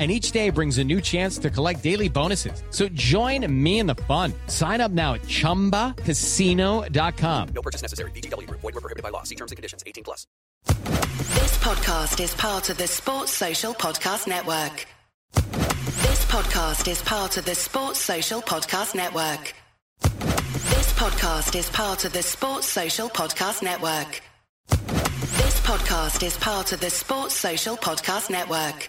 and each day brings a new chance to collect daily bonuses. So join me in the fun. Sign up now at ChumbaCasino.com. No purchase necessary. VGW. Void were prohibited by law. See terms and conditions. 18 plus. This podcast is part of the Sports Social Podcast Network. This podcast is part of the Sports Social Podcast Network. This podcast is part of the Sports Social Podcast Network. This podcast is part of the Sports Social Podcast Network.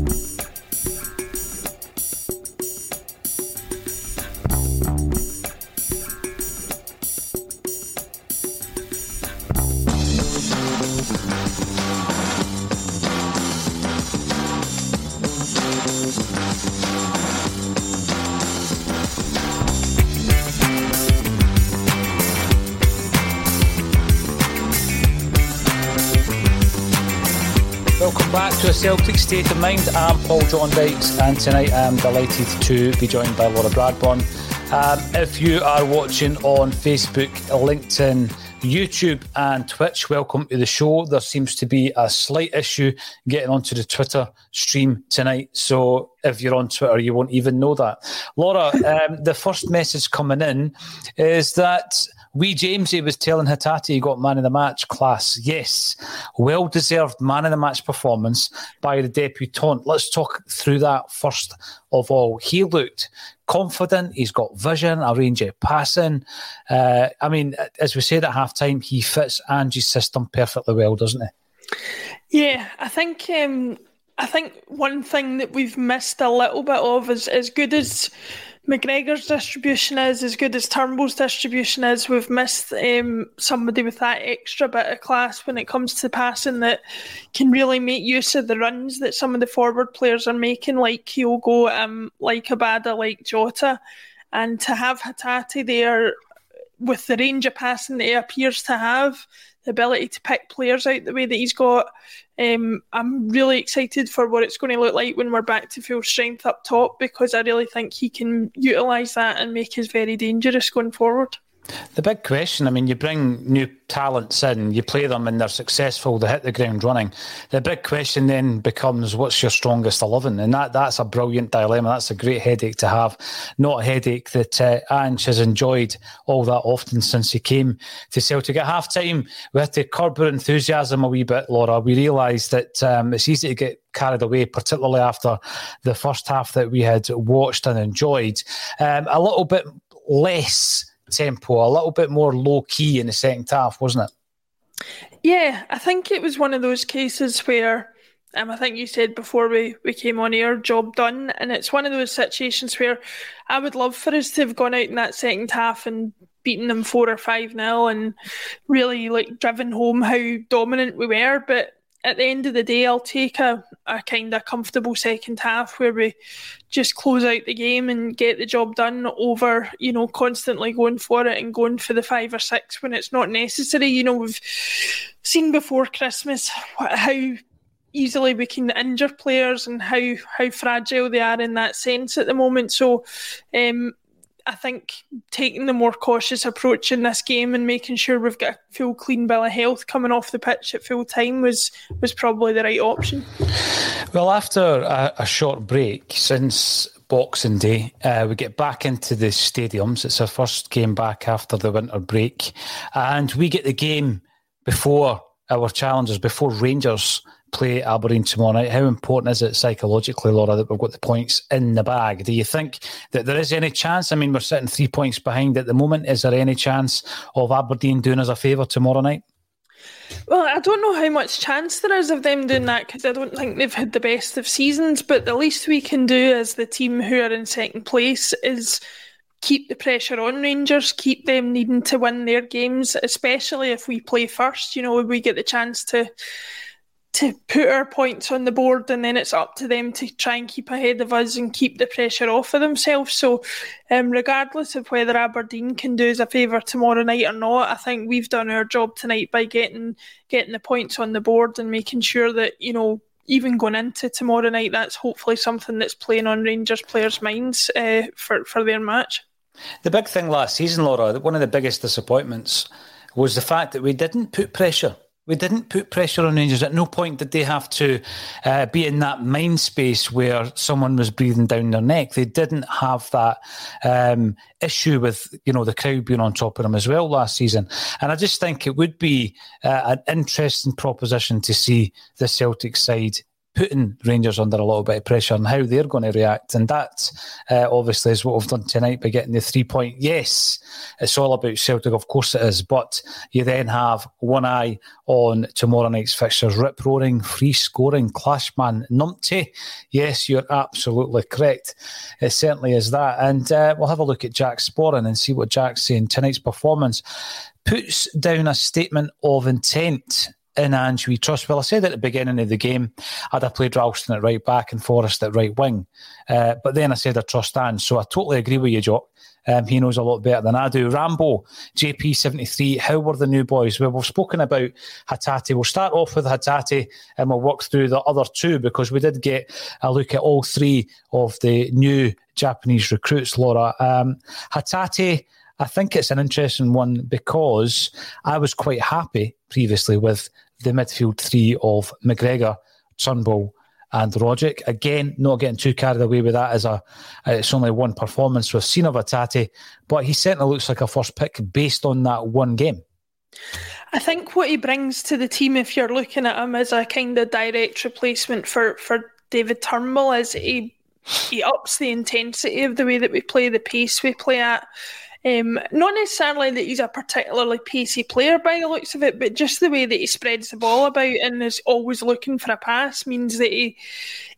Back to a Celtic State of Mind. I'm Paul John Dykes, and tonight I'm delighted to be joined by Laura Bradburn. Um, if you are watching on Facebook, LinkedIn, YouTube, and Twitch, welcome to the show. There seems to be a slight issue getting onto the Twitter stream tonight, so if you're on Twitter, you won't even know that. Laura, um, the first message coming in is that. Wee Jamesy was telling Hatate he got man of the match class. Yes, well deserved man of the match performance by the debutant. Let's talk through that first of all. He looked confident. He's got vision, a range of passing. Uh, I mean, as we said at halftime, he fits Angie's system perfectly well, doesn't he? Yeah, I think. Um, I think one thing that we've missed a little bit of is as good as McGregor's distribution is, as good as Turnbull's distribution is, we've missed um, somebody with that extra bit of class when it comes to passing that can really make use of the runs that some of the forward players are making, like Kyogo, um, like Abada, like Jota. And to have Hatate there with the range of passing that he appears to have, the ability to pick players out the way that he's got. Um, I'm really excited for what it's going to look like when we're back to full strength up top because I really think he can utilise that and make us very dangerous going forward. The big question, I mean, you bring new talents in, you play them and they're successful, they hit the ground running. The big question then becomes what's your strongest 11? And that, that's a brilliant dilemma. That's a great headache to have. Not a headache that uh, Ange has enjoyed all that often since he came to Celtic. At half time, we had to curb our enthusiasm a wee bit, Laura. We realised that um, it's easy to get carried away, particularly after the first half that we had watched and enjoyed. Um, a little bit less tempo, a little bit more low key in the second half, wasn't it? Yeah, I think it was one of those cases where um, I think you said before we, we came on air, job done. And it's one of those situations where I would love for us to have gone out in that second half and beaten them four or five nil and really like driven home how dominant we were. But at the end of the day, I'll take a, a kind of comfortable second half where we just close out the game and get the job done over, you know, constantly going for it and going for the five or six when it's not necessary. You know, we've seen before Christmas how easily we can injure players and how, how fragile they are in that sense at the moment. So, um, I think taking the more cautious approach in this game and making sure we've got a full clean bill of health coming off the pitch at full time was was probably the right option. Well, after a, a short break since Boxing Day, uh, we get back into the stadiums. It's our first game back after the winter break, and we get the game before our challenges before Rangers play Aberdeen tomorrow night. How important is it psychologically, Laura, that we've got the points in the bag? Do you think that there is any chance? I mean, we're sitting three points behind at the moment. Is there any chance of Aberdeen doing us a favour tomorrow night? Well, I don't know how much chance there is of them doing that because I don't think they've had the best of seasons. But the least we can do as the team who are in second place is keep the pressure on Rangers, keep them needing to win their games, especially if we play first. You know, we get the chance to to put our points on the board and then it's up to them to try and keep ahead of us and keep the pressure off of themselves. So, um, regardless of whether Aberdeen can do us a favour tomorrow night or not, I think we've done our job tonight by getting getting the points on the board and making sure that you know even going into tomorrow night, that's hopefully something that's playing on Rangers players' minds uh, for for their match. The big thing last season, Laura, one of the biggest disappointments was the fact that we didn't put pressure we didn't put pressure on Rangers. At no point did they have to uh, be in that mind space where someone was breathing down their neck. They didn't have that um, issue with you know the crowd being on top of them as well last season. And I just think it would be uh, an interesting proposition to see the Celtic side putting Rangers under a little bit of pressure and how they're going to react. And that uh, obviously is what we've done tonight by getting the three point. Yes, it's all about Celtic, of course it is. But you then have one eye on tomorrow night's fixtures rip roaring, free scoring, Clashman Numpty. Yes, you're absolutely correct. It certainly is that. And uh, we'll have a look at Jack Sporran and see what Jack's saying. Tonight's performance puts down a statement of intent in Ange we trust. Well, I said at the beginning of the game, I'd have played Ralston at right back and Forrest at right wing. Uh, but then I said I trust Ange. So I totally agree with you, Jock. Um, he knows a lot better than I do. Rambo, JP73, how were the new boys? Well, we've spoken about Hatate. We'll start off with Hatate and we'll work through the other two because we did get a look at all three of the new Japanese recruits, Laura. Um, Hatate, I think it's an interesting one because I was quite happy previously with the midfield three of McGregor, Turnbull, and Rogic. Again, not getting too carried away with that as a it's only one performance with Sino Vatati, but he certainly looks like a first pick based on that one game. I think what he brings to the team, if you're looking at him as a kind of direct replacement for, for David Turnbull, is he he ups the intensity of the way that we play, the pace we play at. Um, not necessarily that he's a particularly pacey player by the looks of it, but just the way that he spreads the ball about and is always looking for a pass means that he,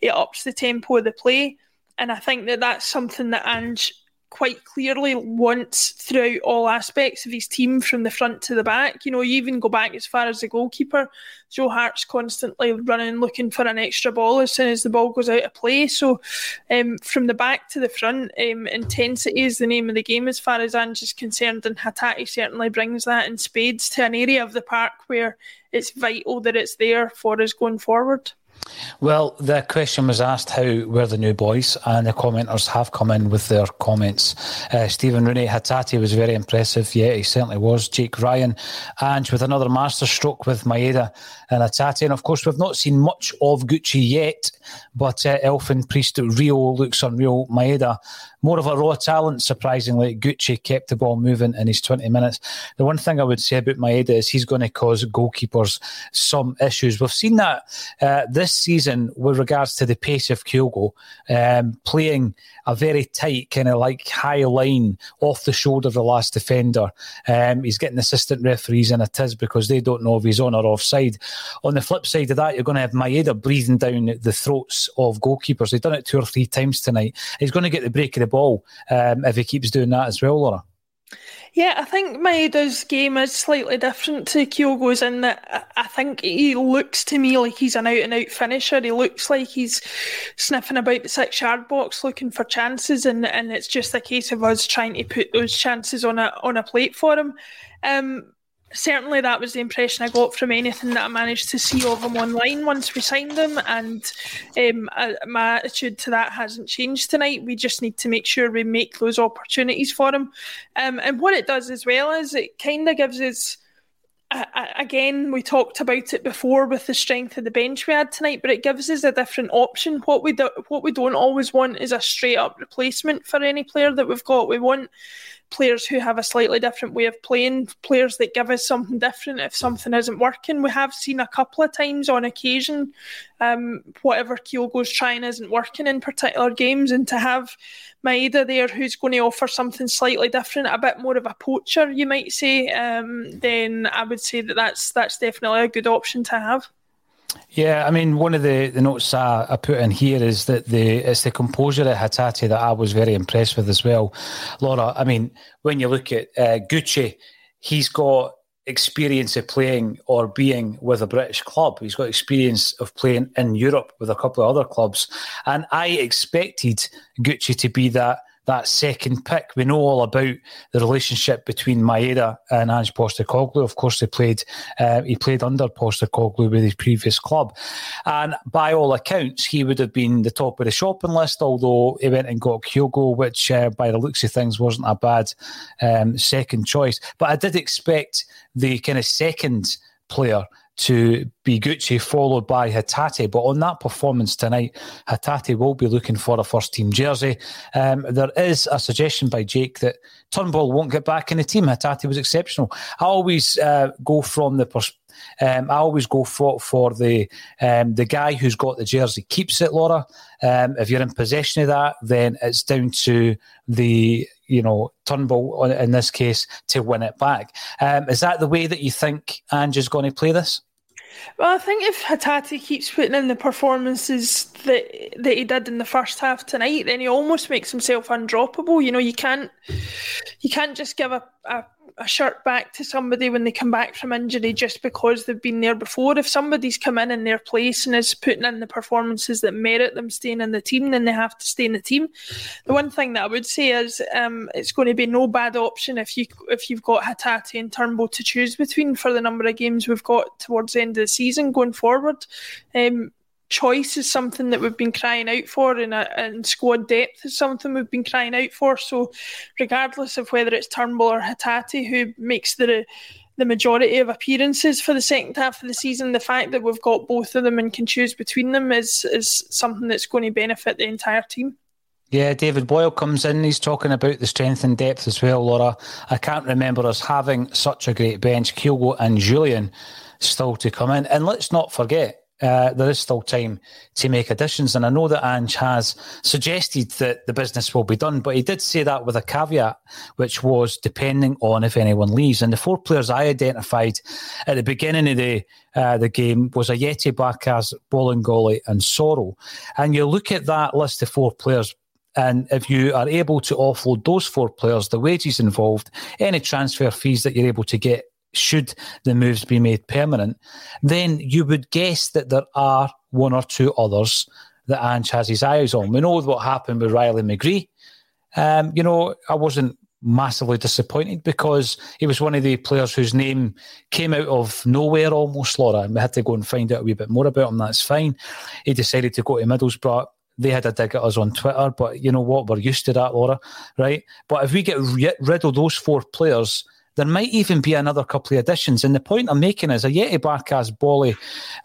he ups the tempo of the play. And I think that that's something that Ange quite clearly wants throughout all aspects of his team from the front to the back. You know, you even go back as far as the goalkeeper. Joe Hart's constantly running, looking for an extra ball as soon as the ball goes out of play. So, um, from the back to the front, um, intensity is the name of the game as far as Ange is concerned, and Hatate certainly brings that in spades to an area of the park where it's vital that it's there for us going forward. Well, the question was asked how were the new boys, and the commenters have come in with their comments. Uh, Stephen Rooney, Hatate was very impressive. Yeah, he certainly was. Jake Ryan, and with another masterstroke with Maeda and Hatate. And of course, we've not seen much of Gucci yet, but uh, Elfyn Priest Reo looks unreal. Maeda more of a raw talent, surprisingly. Gucci kept the ball moving in his 20 minutes. The one thing I would say about Maeda is he's going to cause goalkeepers some issues. We've seen that uh, this season with regards to the pace of Kyogo, um, playing a very tight, kind of like high line off the shoulder of the last defender. Um, he's getting assistant referees in a tiz because they don't know if he's on or offside. On the flip side of that, you're going to have Maeda breathing down the throats of goalkeepers. They've done it two or three times tonight. He's going to get the break of the ball um, if he keeps doing that as well, Laura. Yeah, I think Maeda's game is slightly different to Kyogo's in that I think he looks to me like he's an out and out finisher. He looks like he's sniffing about the six yard box looking for chances, and, and it's just a case of us trying to put those chances on a on a plate for him. Um, certainly that was the impression I got from anything that I managed to see of him online once we signed him, and um, my attitude to that hasn't changed tonight. We just need to make sure we make those opportunities for him, um, and what it does as well is it kind of gives us. Again, we talked about it before with the strength of the bench we had tonight, but it gives us a different option. What we do, what we don't always want is a straight up replacement for any player that we've got. We want players who have a slightly different way of playing, players that give us something different if something isn't working. We have seen a couple of times on occasion, um, whatever Kyogo's trying isn't working in particular games, and to have Maeda there who's going to offer something slightly different, a bit more of a poacher, you might say, um, then I would say that that's that's definitely a good option to have. Yeah, I mean, one of the, the notes I, I, put in here is that the it's the composure at Hatate that I was very impressed with as well. Laura, I mean, when you look at uh, Gucci, he's got experience of playing or being with a British club. He's got experience of playing in Europe with a couple of other clubs. And I expected Gucci to be that that second pick. We know all about the relationship between Maeda and Ange Postecoglou. Of course, he played uh, he played under Postecoglou with his previous club, and by all accounts, he would have been the top of the shopping list. Although he went and got Kyogo, which uh, by the looks of things wasn't a bad um, second choice. But I did expect the kind of second player to be Gucci, followed by Hatate. But on that performance tonight, Hatate will be looking for a first team jersey. Um, there is a suggestion by Jake that Turnbull won't get back in the team. Hatate was exceptional. I always uh, go from the perspective. Um, I always go for for the um, the guy who's got the jersey keeps it, Laura. Um, if you're in possession of that, then it's down to the you know Turnbull in this case to win it back. Um, is that the way that you think Ange is going to play this? Well, I think if Hatate keeps putting in the performances that that he did in the first half tonight, then he almost makes himself undroppable. You know, you can't you can't just give a, a a shirt back to somebody when they come back from injury just because they've been there before. If somebody's come in in their place and is putting in the performances that merit them staying in the team, then they have to stay in the team. The one thing that I would say is um, it's going to be no bad option if you if you've got Hatate and Turnbull to choose between for the number of games we've got towards the end of the season going forward. Um, choice is something that we've been crying out for, and, uh, and squad depth is something we've been crying out for. So, regardless of whether it's Turnbull or Hatate who makes the the majority of appearances for the second half of the season, the fact that we've got both of them and can choose between them is is something that's going to benefit the entire team. Yeah, David Boyle comes in. He's talking about the strength and depth as well, Laura. I can't remember us having such a great bench. Kyogo and Jullien still to come in. And let's not forget, uh, there is still time to make additions. And I know that Ange has suggested that the business will be done, but he did say that with a caveat, which was depending on if anyone leaves. And the four players I identified at the beginning of the uh, the game was Ajeti Barkas, Bolingoli, and Soro. And you look at that list of four players. And if you are able to offload those four players, the wages involved, any transfer fees that you're able to get should the moves be made permanent, then you would guess that there are one or two others that Ange has his eyes on. We know what happened with Riley McGree. Um, you know, I wasn't massively disappointed because he was one of the players whose name came out of nowhere almost, Laura. And we had to go and find out a wee bit more about him. That's fine. He decided to go to Middlesbrough. They had a dig at us on Twitter, but you know what? We're used to that, Laura, right? But if we get rid of those four players, there might even be another couple of additions. And the point I'm making is Ajeti Barkas, Bolly,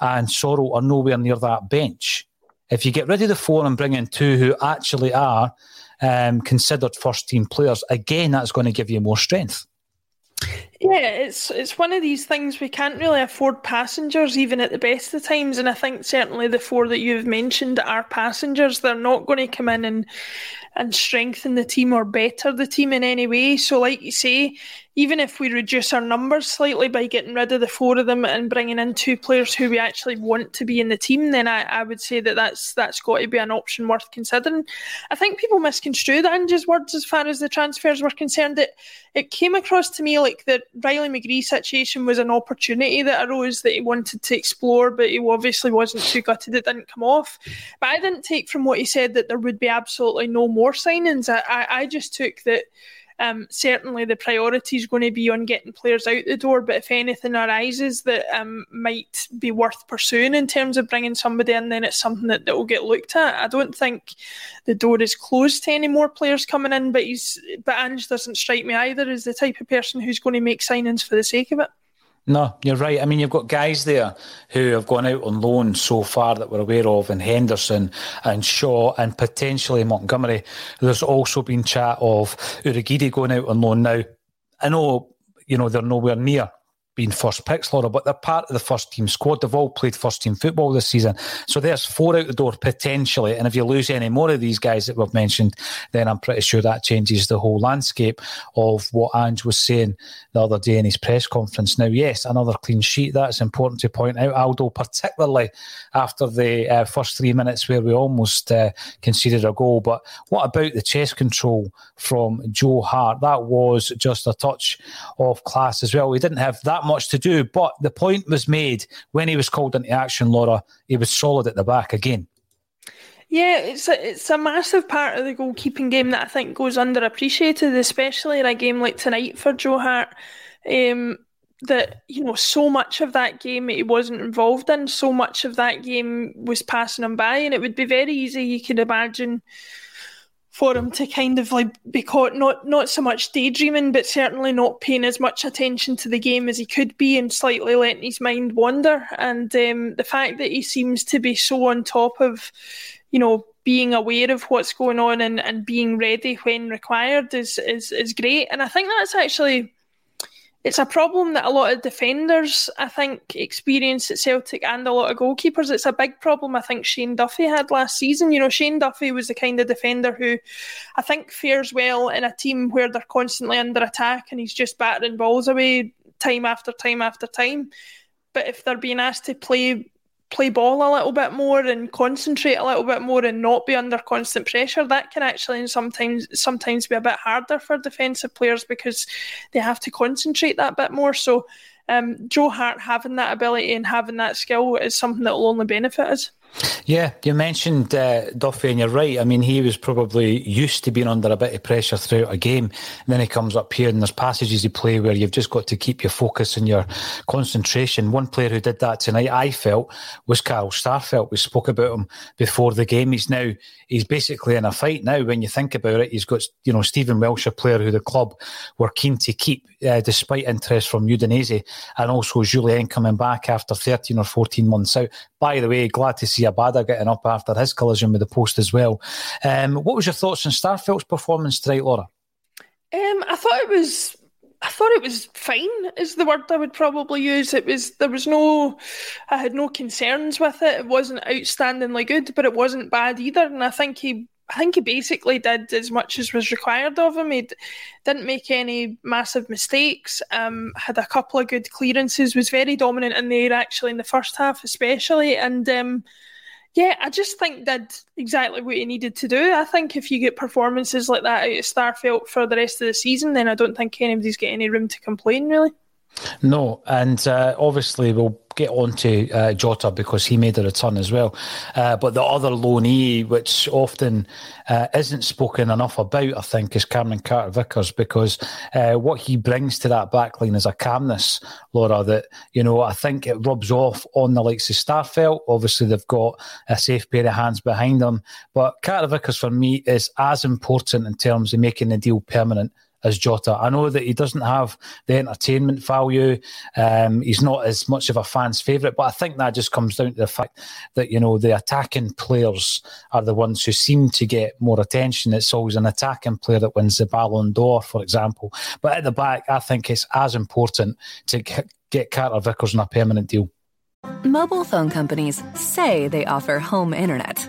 and Soro are nowhere near that bench. If you get rid of the four and bring in two who actually are um, considered first team players, again, that's going to give you more strength. Yeah, it's it's one of these things we can't really afford passengers even at the best of times, and I think certainly the four that you've mentioned are passengers. They're not going to come in and and strengthen the team or better the team in any way. So, like you say, even if we reduce our numbers slightly by getting rid of the four of them and bringing in two players who we actually want to be in the team, then I, I would say that that's that's got to be an option worth considering. I think people misconstrued Ange's words as far as the transfers were concerned. It it came across to me like that Riley McGree's situation was an opportunity that arose that he wanted to explore, but he obviously wasn't too gutted it didn't come off. But I didn't take from what he said that there would be absolutely no more signings. I, I, I just took that um, certainly the priority is going to be on getting players out the door. But if anything arises that um, might be worth pursuing in terms of bringing somebody in, then it's something that, that will get looked at. I don't think the door is closed to any more players coming in, but he's but Ange doesn't strike me either as the type of person who's going to make signings for the sake of it. No, you're right. I mean, you've got guys there who have gone out on loan so far that we're aware of, and Henderson and Shaw and potentially Montgomery. There's also been chat of Urhoghide going out on loan now. I know, you know, they're nowhere near being first picks, Laura, but they're part of the first team squad. They've all played first team football this season. So there's four out the door potentially. And if you lose any more of these guys that we've mentioned, then I'm pretty sure that changes the whole landscape of what Ange was saying the other day in his press conference. Now, yes, another clean sheet. That's important to point out, Aldo, particularly after the uh, first three minutes where we almost uh, conceded a goal. But what about the chest control from Joe Hart? That was just a touch of class as well. We didn't have that much to do. But the point was made when he was called into action, Laura, he was solid at the back again. Yeah, it's a, it's a massive part of the goalkeeping game that I think goes underappreciated, especially in a game like tonight for Joe Hart. Um, that you know, so much of that game he wasn't involved in, so much of that game was passing him by, and it would be very easy. You could imagine for him to kind of like be caught not not so much daydreaming, but certainly not paying as much attention to the game as he could be, and slightly letting his mind wander. And um, the fact that he seems to be so on top of, you know, being aware of what's going on and, and being ready when required is, is is great. And I think that's actually it's a problem that a lot of defenders, I think, experience at Celtic and a lot of goalkeepers. It's a big problem I think Shane Duffy had last season. You know, Shane Duffy was the kind of defender who I think fares well in a team where they're constantly under attack and he's just battering balls away time after time after time. But if they're being asked to play play ball a little bit more and concentrate a little bit more and not be under constant pressure that can actually sometimes sometimes be a bit harder for defensive players because they have to concentrate that bit more so um, Joe Hart having that ability and having that skill is something that will only benefit us. Yeah, you mentioned uh, Duffy, and you're right. I mean, he was probably used to being under a bit of pressure throughout a game. And then he comes up here, and there's passages he play where you've just got to keep your focus and your concentration. One player who did that tonight, I felt, was Carl Starfelt. We spoke about him before the game. He's now he's basically in a fight now. When you think about it, he's got you know Stephen Welsh, a player who the club were keen to keep uh, despite interest from Udinese, and also Jullien coming back after 13 or 14 months out. By the way, glad to see Abada getting up after his collision with the post as well. Um, what was your thoughts on Starfelt's performance tonight, Laura? Um, I thought it was I thought it was fine is the word I would probably use. It was there was no I had no concerns with it. It wasn't outstandingly good, but it wasn't bad either. And I think he I think he basically did as much as was required of him. He d- didn't make any massive mistakes. Um, had a couple of good clearances. Was very dominant in the air actually in the first half, especially. And um, yeah, I just think did exactly what he needed to do. I think if you get performances like that out of Starfelt for the rest of the season, then I don't think anybody's got any room to complain really. No, and uh, obviously we'll get on to uh, Jota because he made a return as well. Uh, but the other loanee, which often uh, isn't spoken enough about, I think, is Cameron Carter Vickers because uh, what he brings to that backline is a calmness, Laura, that, you know, I think it rubs off on the likes of Starfelt. Obviously, they've got a safe pair of hands behind them. But Carter Vickers, for me, is as important in terms of making the deal permanent as Jota. I know that he doesn't have the entertainment value. Um, he's not as much of a fan's favourite, but I think that just comes down to the fact that, you know, the attacking players are the ones who seem to get more attention. It's always an attacking player that wins the Ballon d'Or, for example. But at the back, I think it's as important to get Carter Vickers on a permanent deal. Mobile phone companies say they offer home internet.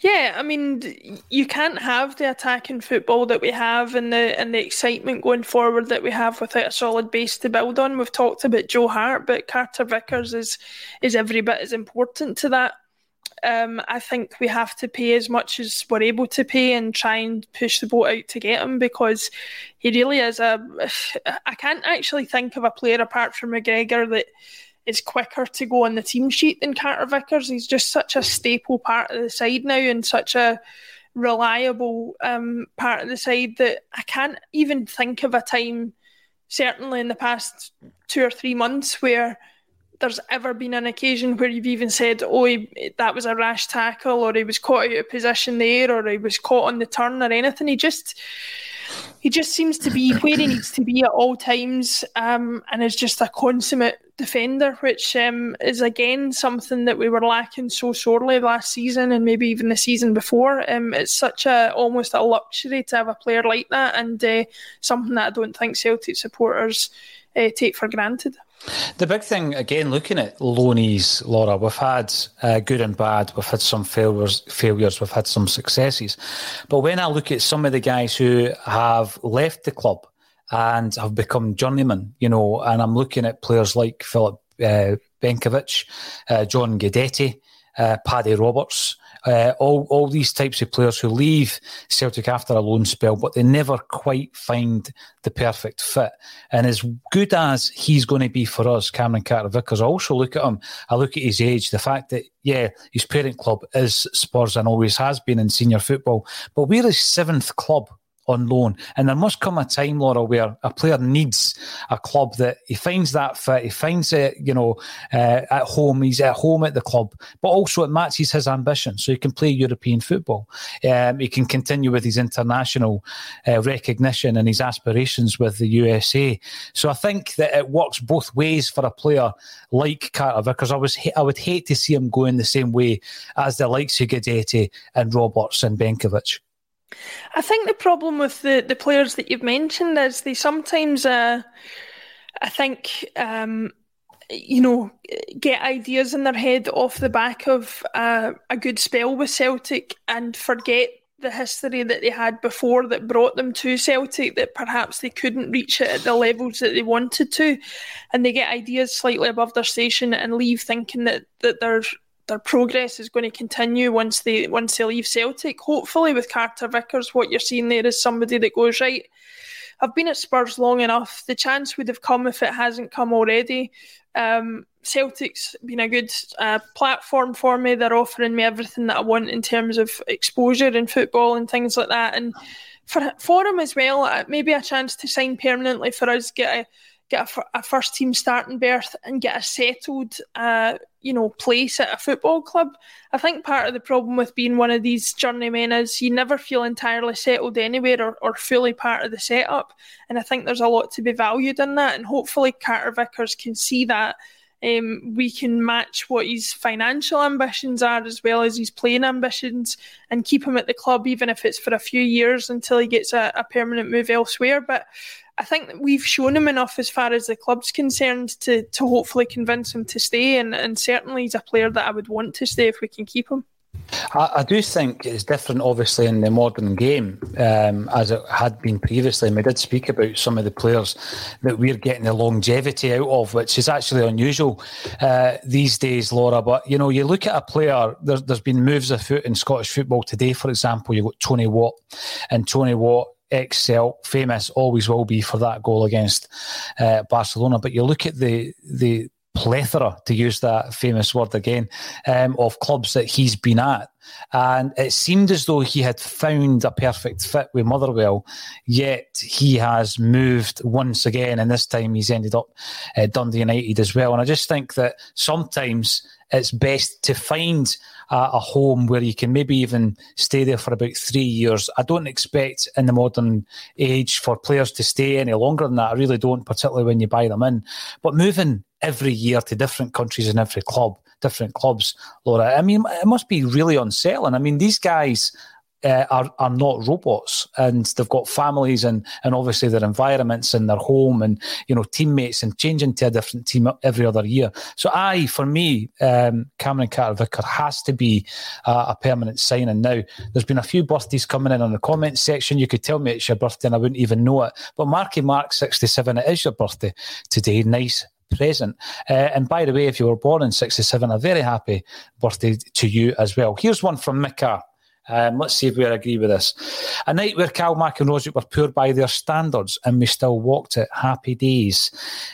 Yeah, I mean, you can't have the attacking football that we have and the and the excitement going forward that we have without a solid base to build on. We've talked about Joe Hart, but Carter Vickers is is every bit as important to that. Um, I think we have to pay as much as we're able to pay and try and push the boat out to get him because he really is a. I can't actually think of a player apart from McGregor that is quicker to go on the team sheet than Carter Vickers. He's just such a staple part of the side now and such a reliable um, part of the side that I can't even think of a time, certainly in the past two or three months, where there's ever been an occasion where you've even said, oh, he, that was a rash tackle, or he was caught out of position there, or he was caught on the turn, or anything. He just he just seems to be where he needs to be at all times um, and is just a consummate defender, which um, is again something that we were lacking so sorely last season and maybe even the season before. Um, it's such a almost a luxury to have a player like that and uh, something that I don't think Celtic supporters uh, take for granted. The big thing, again, looking at loanees, Laura, we've had uh, good and bad. We've had some failures, failures. We've had some successes. But when I look at some of the guys who have left the club and have become journeymen, you know, and I'm looking at players like Filip uh, Benkovic, uh, John Guidetti, uh, Paddy Roberts, uh, all all these types of players who leave Celtic after a loan spell, but they never quite find the perfect fit. And as good as he's going to be for us, Cameron Carter Vickers, I also look at him. I look at his age, the fact that yeah, his parent club is Spurs and always has been in senior football, but we're his seventh club on loan. And there must come a time, Laura, where a player needs a club that he finds that fit, he finds it, you know, uh, at home, he's at home at the club, but also it matches his ambition. So he can play European football. Um, he can continue with his international uh, recognition and his aspirations with the USA. So I think that it works both ways for a player like Carter because I was I would hate to see him going the same way as the likes of Guidetti and Roberts and Benkovic. I think the problem with the, the players that you've mentioned is they sometimes, uh, I think, um, you know, get ideas in their head off the back of uh, a good spell with Celtic and forget the history that they had before that brought them to Celtic that perhaps they couldn't reach it at the levels that they wanted to. And they get ideas slightly above their station and leave thinking that that they're their progress is going to continue once they once they leave Celtic. Hopefully, with Carter Vickers, what you're seeing there is somebody that goes right. I've been at Spurs long enough. The chance would have come if it hasn't come already. Um, Celtic's been a good uh, platform for me. They're offering me everything that I want in terms of exposure in football and things like that. And for for him as well, uh, maybe a chance to sign permanently for us, get a get a, a first team starting berth and get a settled, uh, you know, place at a football club. I think part of the problem with being one of these journeymen is you never feel entirely settled anywhere or, or fully part of the setup. And I think there's a lot to be valued in that. And hopefully Carter Vickers can see that. Um, we can match what his financial ambitions are as well as his playing ambitions and keep him at the club even if it's for a few years until he gets a, a permanent move elsewhere. But I think we've shown him enough as far as the club's concerned to to hopefully convince him to stay, and, and certainly he's a player that I would want to stay if we can keep him. I, I do think it's different, obviously, in the modern game um, as it had been previously. And we did speak about some of the players that we're getting the longevity out of, which is actually unusual uh, these days, Laura. But you know, you look at a player. There's, there's been moves afoot in Scottish football today. For example, you've got Tony Watt, and Tony Watt excel, famous, always will be for that goal against uh, Barcelona. But you look at the the plethora, to use that famous word again, um, of clubs that he's been at. And it seemed as though he had found a perfect fit with Motherwell, yet he has moved once again, and this time he's ended up at Dundee United as well. And I just think that sometimes it's best to find a, a, home where you can maybe even stay there for about three years. I don't expect in the modern age for players to stay any longer than that. I really don't, particularly when you buy them in. But moving every year to different countries and every club, different clubs, Laura, I mean, it must be really unsettling. I mean, these guys uh, are are not robots, and they've got families and and obviously their environments and their home and you know teammates and changing to a different team every other year. So I, for me, um, Cameron Carter Vicker has to be uh, a permanent signing. Now, there's been a few birthdays coming in on the comments section. You could tell me it's your birthday and I wouldn't even know it. But Marky Mark, 67, it is your birthday today. Nice present. Uh, and by the way, if you were born in 67, a very happy birthday to you as well. Here's one from Mick Carr. Um, let's see if we agree with this. A night where Cal McInroe were poor by their standards and we still walked it. Happy days.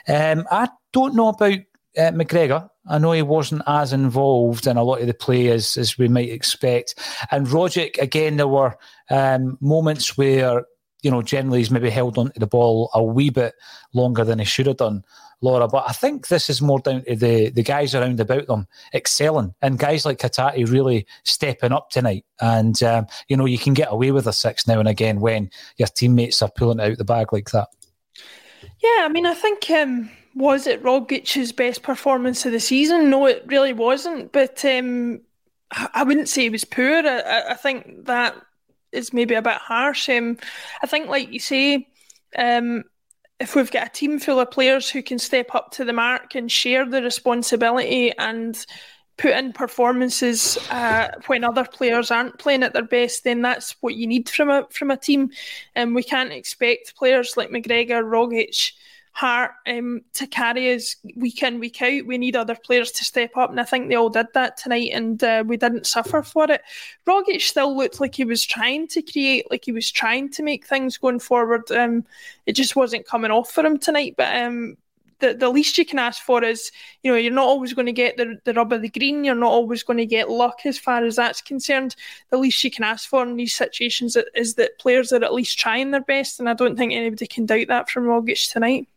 Um, I don't know about uh, McGregor. I know he wasn't as involved in a lot of the play as, as we might expect. And Rogic, again, there were um, moments where, you know, generally he's maybe held onto the ball a wee bit longer than he should have done. Laura. But I think this is more down to the, the guys around about them excelling and guys like Hatate really stepping up tonight. And, um, you know, you can get away with a six now and again when your teammates are pulling out the bag like that. Yeah, I mean, I think. Um, was it Rogic's best performance of the season? No, it really wasn't. But um, I wouldn't say he was poor. I, I, think that is maybe a bit harsh. Um, I think, like you say, um, if we've got a team full of players who can step up to the mark and share the responsibility and put in performances uh, when other players aren't playing at their best, then that's what you need from a from a team. And we can't expect players like McGregor, Rogic, Hart um, to carry us week in, week out. We need other players to step up, and I think they all did that tonight, and uh, we didn't suffer for it. Rogic still looked like he was trying to create, like he was trying to make things going forward. Um, it just wasn't coming off for him tonight, but um, the, the least you can ask for is, you know, you're not always going to get the, the rub of the green. You're not always going to get luck as far as that's concerned. The least you can ask for in these situations is that players are at least trying their best. And I don't think anybody can doubt that from Rogic tonight.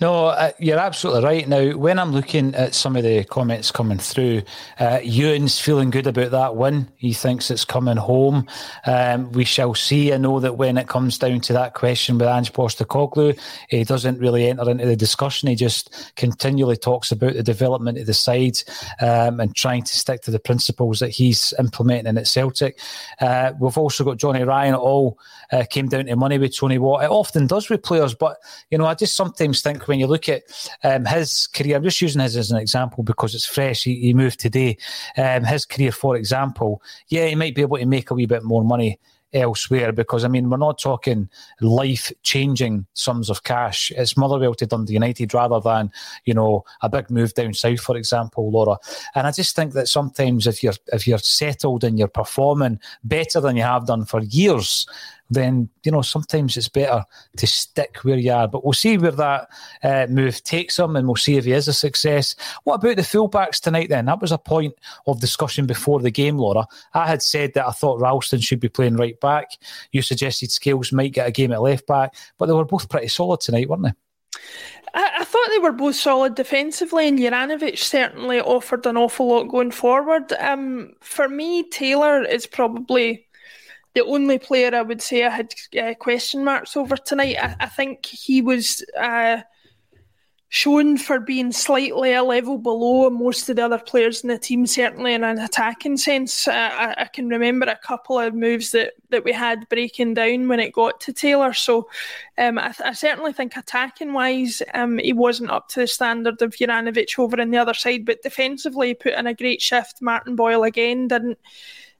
No, uh, you're absolutely right. Now, when I'm looking at some of the comments coming through, uh, Ewan's feeling good about that win. He thinks it's coming home. Um, we shall see. I know that when it comes down to that question with Ange Postecoglou, he doesn't really enter into the discussion. He just continually talks about the development of the side um, and trying to stick to the principles that he's implementing at Celtic. Uh, we've also got Johnny Ryan. It all uh, came down to money with Tony Watt. It often does with players, but you know, I just sometimes sometimes think when you look at um, his career, I'm just using his as an example because it's fresh. He, he moved today. Um, his career, for example, yeah, he might be able to make a wee bit more money elsewhere because I mean we're not talking life changing sums of cash. It's Motherwell to Dundee United rather than you know a big move down south, for example, Laura. And I just think that sometimes if you're if you're settled and you're performing better than you have done for years, then you know sometimes it's better to stick where you are. But we'll see where that uh, move takes him, and we'll see if he is a success. What about the fullbacks tonight? Then that was a point of discussion before the game, Laura. I had said that I thought Ralston should be playing right back. You suggested Scales might get a game at left back, but they were both pretty solid tonight, weren't they? I, thought they were both solid defensively, and Juranovic certainly offered an awful lot going forward. Um, for me, Taylor is probably the only player I would say I had uh, question marks over tonight. I, I think he was uh, shown for being slightly a level below most of the other players in the team, certainly in an attacking sense. Uh, I, I, can remember a couple of moves that, that we had breaking down when it got to Taylor. So um, I, I, certainly think attacking wise, um, he wasn't up to the standard of Juranovic over on the other side, but defensively, he put in a great shift. Martin Boyle again didn't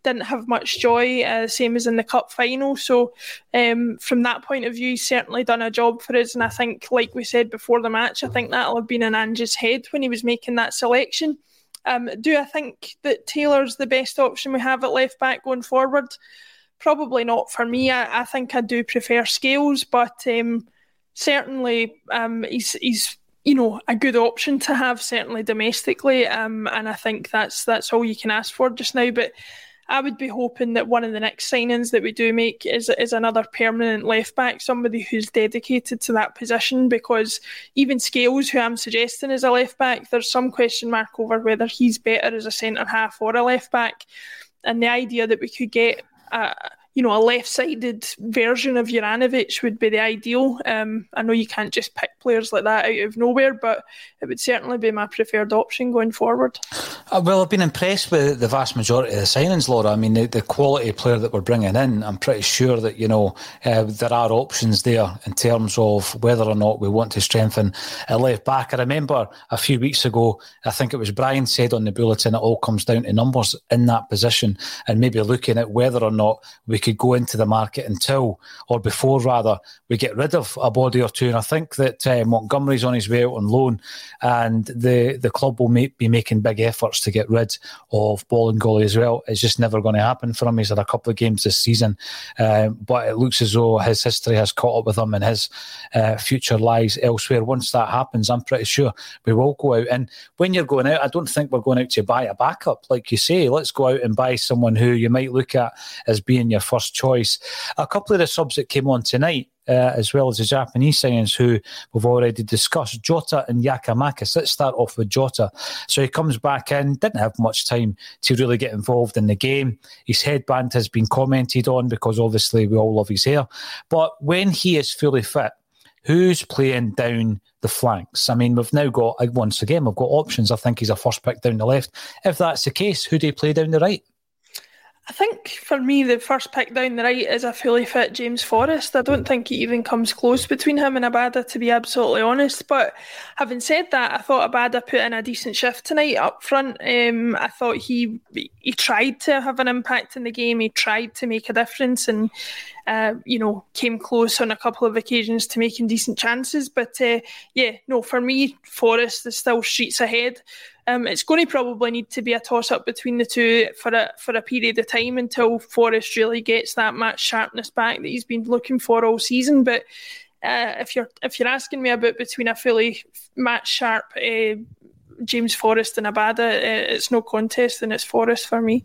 didn't have much joy, uh, same as in the cup final. So, um, from that point of view, he's certainly done a job for us. And I think, like we said before the match, I think that'll have been in Ange's head when he was making that selection. Um, do I think that Taylor's the best option we have at left back going forward? Probably not for me. I, I think I do prefer Scales, but um, certainly um, he's he's you know a good option to have certainly domestically um, and I think that's that's all you can ask for just now but I would be hoping that one of the next signings that we do make is is another permanent left back, somebody who's dedicated to that position. Because even Scales, who I'm suggesting is a left back, there's some question mark over whether he's better as a centre half or a left back. And the idea that we could get. Uh, you know, a left-sided version of Juranovic would be the ideal. Um, I know you can't just pick players like that out of nowhere, but it would certainly be my preferred option going forward. Uh, well, I've been impressed with the vast majority of the signings, Laura. I mean, the, the quality player that we're bringing in, I'm pretty sure that, you know, uh, there are options there in terms of whether or not we want to strengthen a left back. I remember a few weeks ago, I think it was Brian said on the bulletin, it all comes down to numbers in that position and maybe looking at whether or not we could go into the market until, or before rather, we get rid of a body or two. And I think that uh, Montgomery's on his way out on loan, and the, the club will be making big efforts to get rid of Bolingoli as well. It's just never going to happen for him. He's had a couple of games this season, uh, but it looks as though his history has caught up with him and his uh, future lies elsewhere. Once that happens, I'm pretty sure we will go out. And when you're going out, I don't think we're going out to buy a backup. Like you say, let's go out and buy someone who you might look at as being your first choice. A couple of the subs that came on tonight uh, as well as the Japanese signings who we've already discussed, Jota and Giakoumakis. Let's start off with Jota. So he comes back in, didn't have much time to really get involved in the game. His headband has been commented on because obviously we all love his hair. But when he is fully fit, who's playing down the flanks? I mean, we've now got, once again, we've got options. I think he's a first pick down the left. If that's the case, who do you play down the right? I think for me, the first pick down the right is a fully fit James Forrest. I don't think he even comes close between him and Abada, to be absolutely honest. But having said that, I thought Abada put in a decent shift tonight up front. Um, I thought he he tried to have an impact in the game. He tried to make a difference, and uh, you know came close on a couple of occasions to making decent chances. But uh, yeah, no, for me, Forrest is still streets ahead. Um, it's going to probably need to be a toss up between the two for a for a period of time until Forrest really gets that match sharpness back that he's been looking for all season. But uh, if you're if you're asking me about between a fully match sharp uh, James Forrest and Abada, uh, it's no contest, and it's Forrest for me.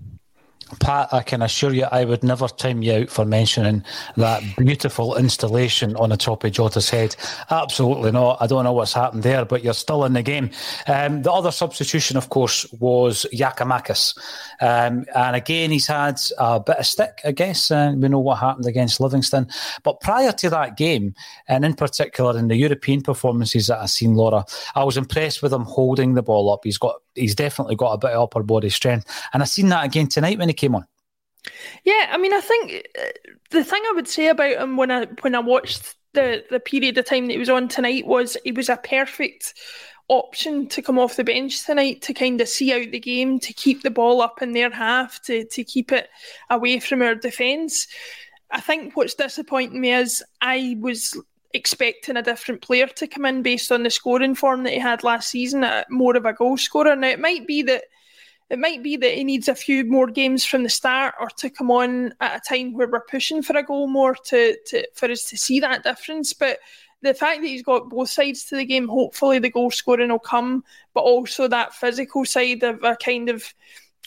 Pat, I can assure you, I would never time you out for mentioning that beautiful installation on the top of Jota's head. Absolutely not. I don't know what's happened there, but you're still in the game. Um, the other substitution, of course, was Giakoumakis. Um, and again, he's had a bit of stick, I guess. Uh, we know what happened against Livingston. But prior to that game, and in particular in the European performances that I've seen, Laura, I was impressed with him holding the ball up. He's got he's definitely got a bit of upper body strength. And I've seen that again tonight when he came on. Yeah, I mean, I think uh, the thing I would say about him when I when I watched the the period of time that he was on tonight was he was a perfect option to come off the bench tonight to kind of see out the game, to keep the ball up in their half, to to keep it away from our defence. I think what's disappointing me is I was expecting a different player to come in based on the scoring form that he had last season, uh, more of a goal scorer. Now it might be that it might be that he needs a few more games from the start or to come on at a time where we're pushing for a goal more to, to for us to see that difference. But the fact that he's got both sides to the game, hopefully the goal scoring will come, but also that physical side of a kind of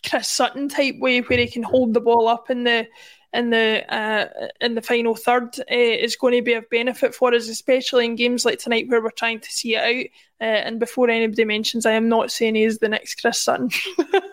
Chris Sutton type way where he can hold the ball up in the in the uh, in the final third uh, is going to be of benefit for us, especially in games like tonight where we're trying to see it out. Uh, and before anybody mentions, I am not saying he is the next Chris Sutton.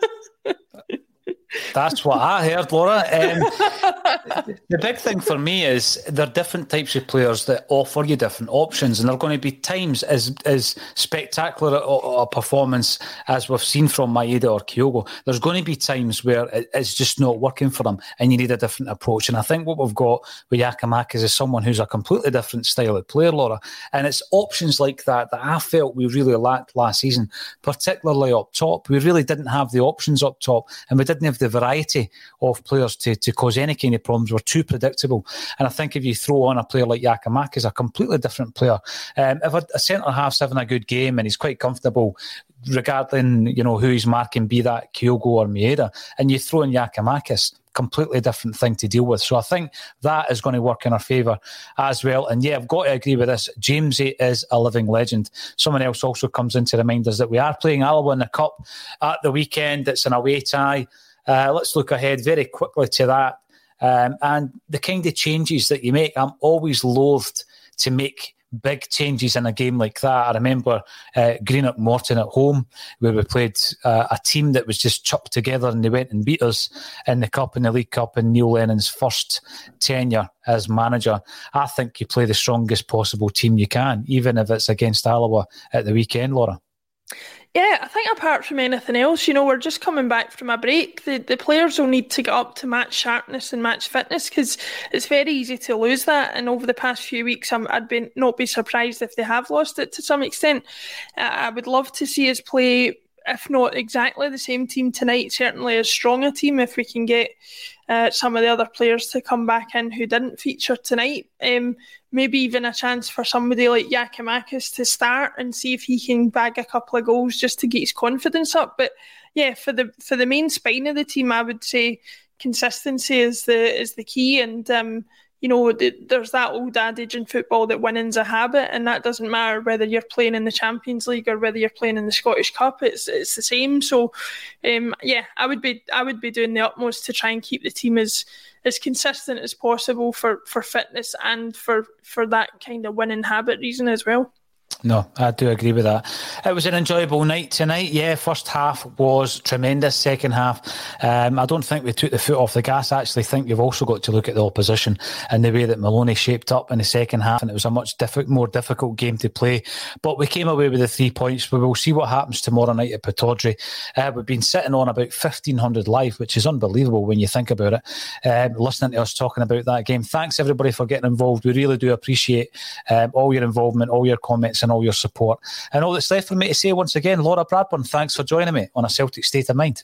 That's what I heard, Laura. Um, the big thing for me is there are different types of players that offer you different options, and there are going to be times as as spectacular a, a performance as we've seen from Maeda or Kyogo. There's going to be times where it's just not working for them, and you need a different approach. And I think what we've got with Giakoumakis is someone who's a completely different style of player, Laura. And it's options like that that I felt we really lacked last season, particularly up top. We really didn't have the options up top, and we didn't have the variety of players to, to cause any kind of problems. We're too predictable. And I think if you throw on a player like Giakoumakis, a completely different player, um, if a, a centre half's having a good game and he's quite comfortable regarding you know who he's marking, be that Kyogo or Maeda, and you throw in Giakoumakis, completely different thing to deal with. So I think that is going to work in our favour as well. And yeah, I've got to agree with this. Jamesy is a living legend. Someone else also comes in to remind us that we are playing Alloa in the Cup at the weekend. It's an away tie. Uh, let's look ahead very quickly to that. Um, and the kind of changes that you make, I'm always loathed to make big changes in a game like that. I remember uh, Greenock Morton at home, where we played uh, a team that was just chucked together and they went and beat us in the Cup and the League Cup in Neil Lennon's first tenure as manager. I think you play the strongest possible team you can, even if it's against Alloa at the weekend, Laura. Yeah, I think apart from anything else, you know, we're just coming back from a break. The the players will need to get up to match sharpness and match fitness because it's very easy to lose that. And over the past few weeks, i would be not be surprised if they have lost it to some extent. Uh, I would love to see us play, if not exactly the same team tonight, certainly a team if we can get uh, some of the other players to come back in who didn't feature tonight. Um, maybe even a chance for somebody like Giakoumakis to start and see if he can bag a couple of goals just to get his confidence up. But yeah, for the for the main spine of the team, I would say consistency is the is the key, and um, you know, there's that old adage in football that winning's a habit, and that doesn't matter whether you're playing in the Champions League or whether you're playing in the Scottish Cup. It's it's the same. So, um, yeah, I would be I would be doing the utmost to try and keep the team as as consistent as possible for for fitness and for for that kind of winning habit reason as well. No, I do agree with that. It was an enjoyable night tonight. Yeah, first half was tremendous. Second half, um, I don't think we took the foot off the gas. I actually think you've also got to look at the opposition and the way that Maloney shaped up in the second half, and it was a much diff- more difficult game to play. But we came away with the three points. We will see what happens tomorrow night at Pittodrie. Uh, we've been sitting on about 1,500 live, which is unbelievable when you think about it. Um, listening to us talking about that game. Thanks, everybody, for getting involved. We really do appreciate um, all your involvement, all your comments and all your support. And all that's left for me to say once again, Laura Bradburn, thanks for joining me on a Celtic State of Mind.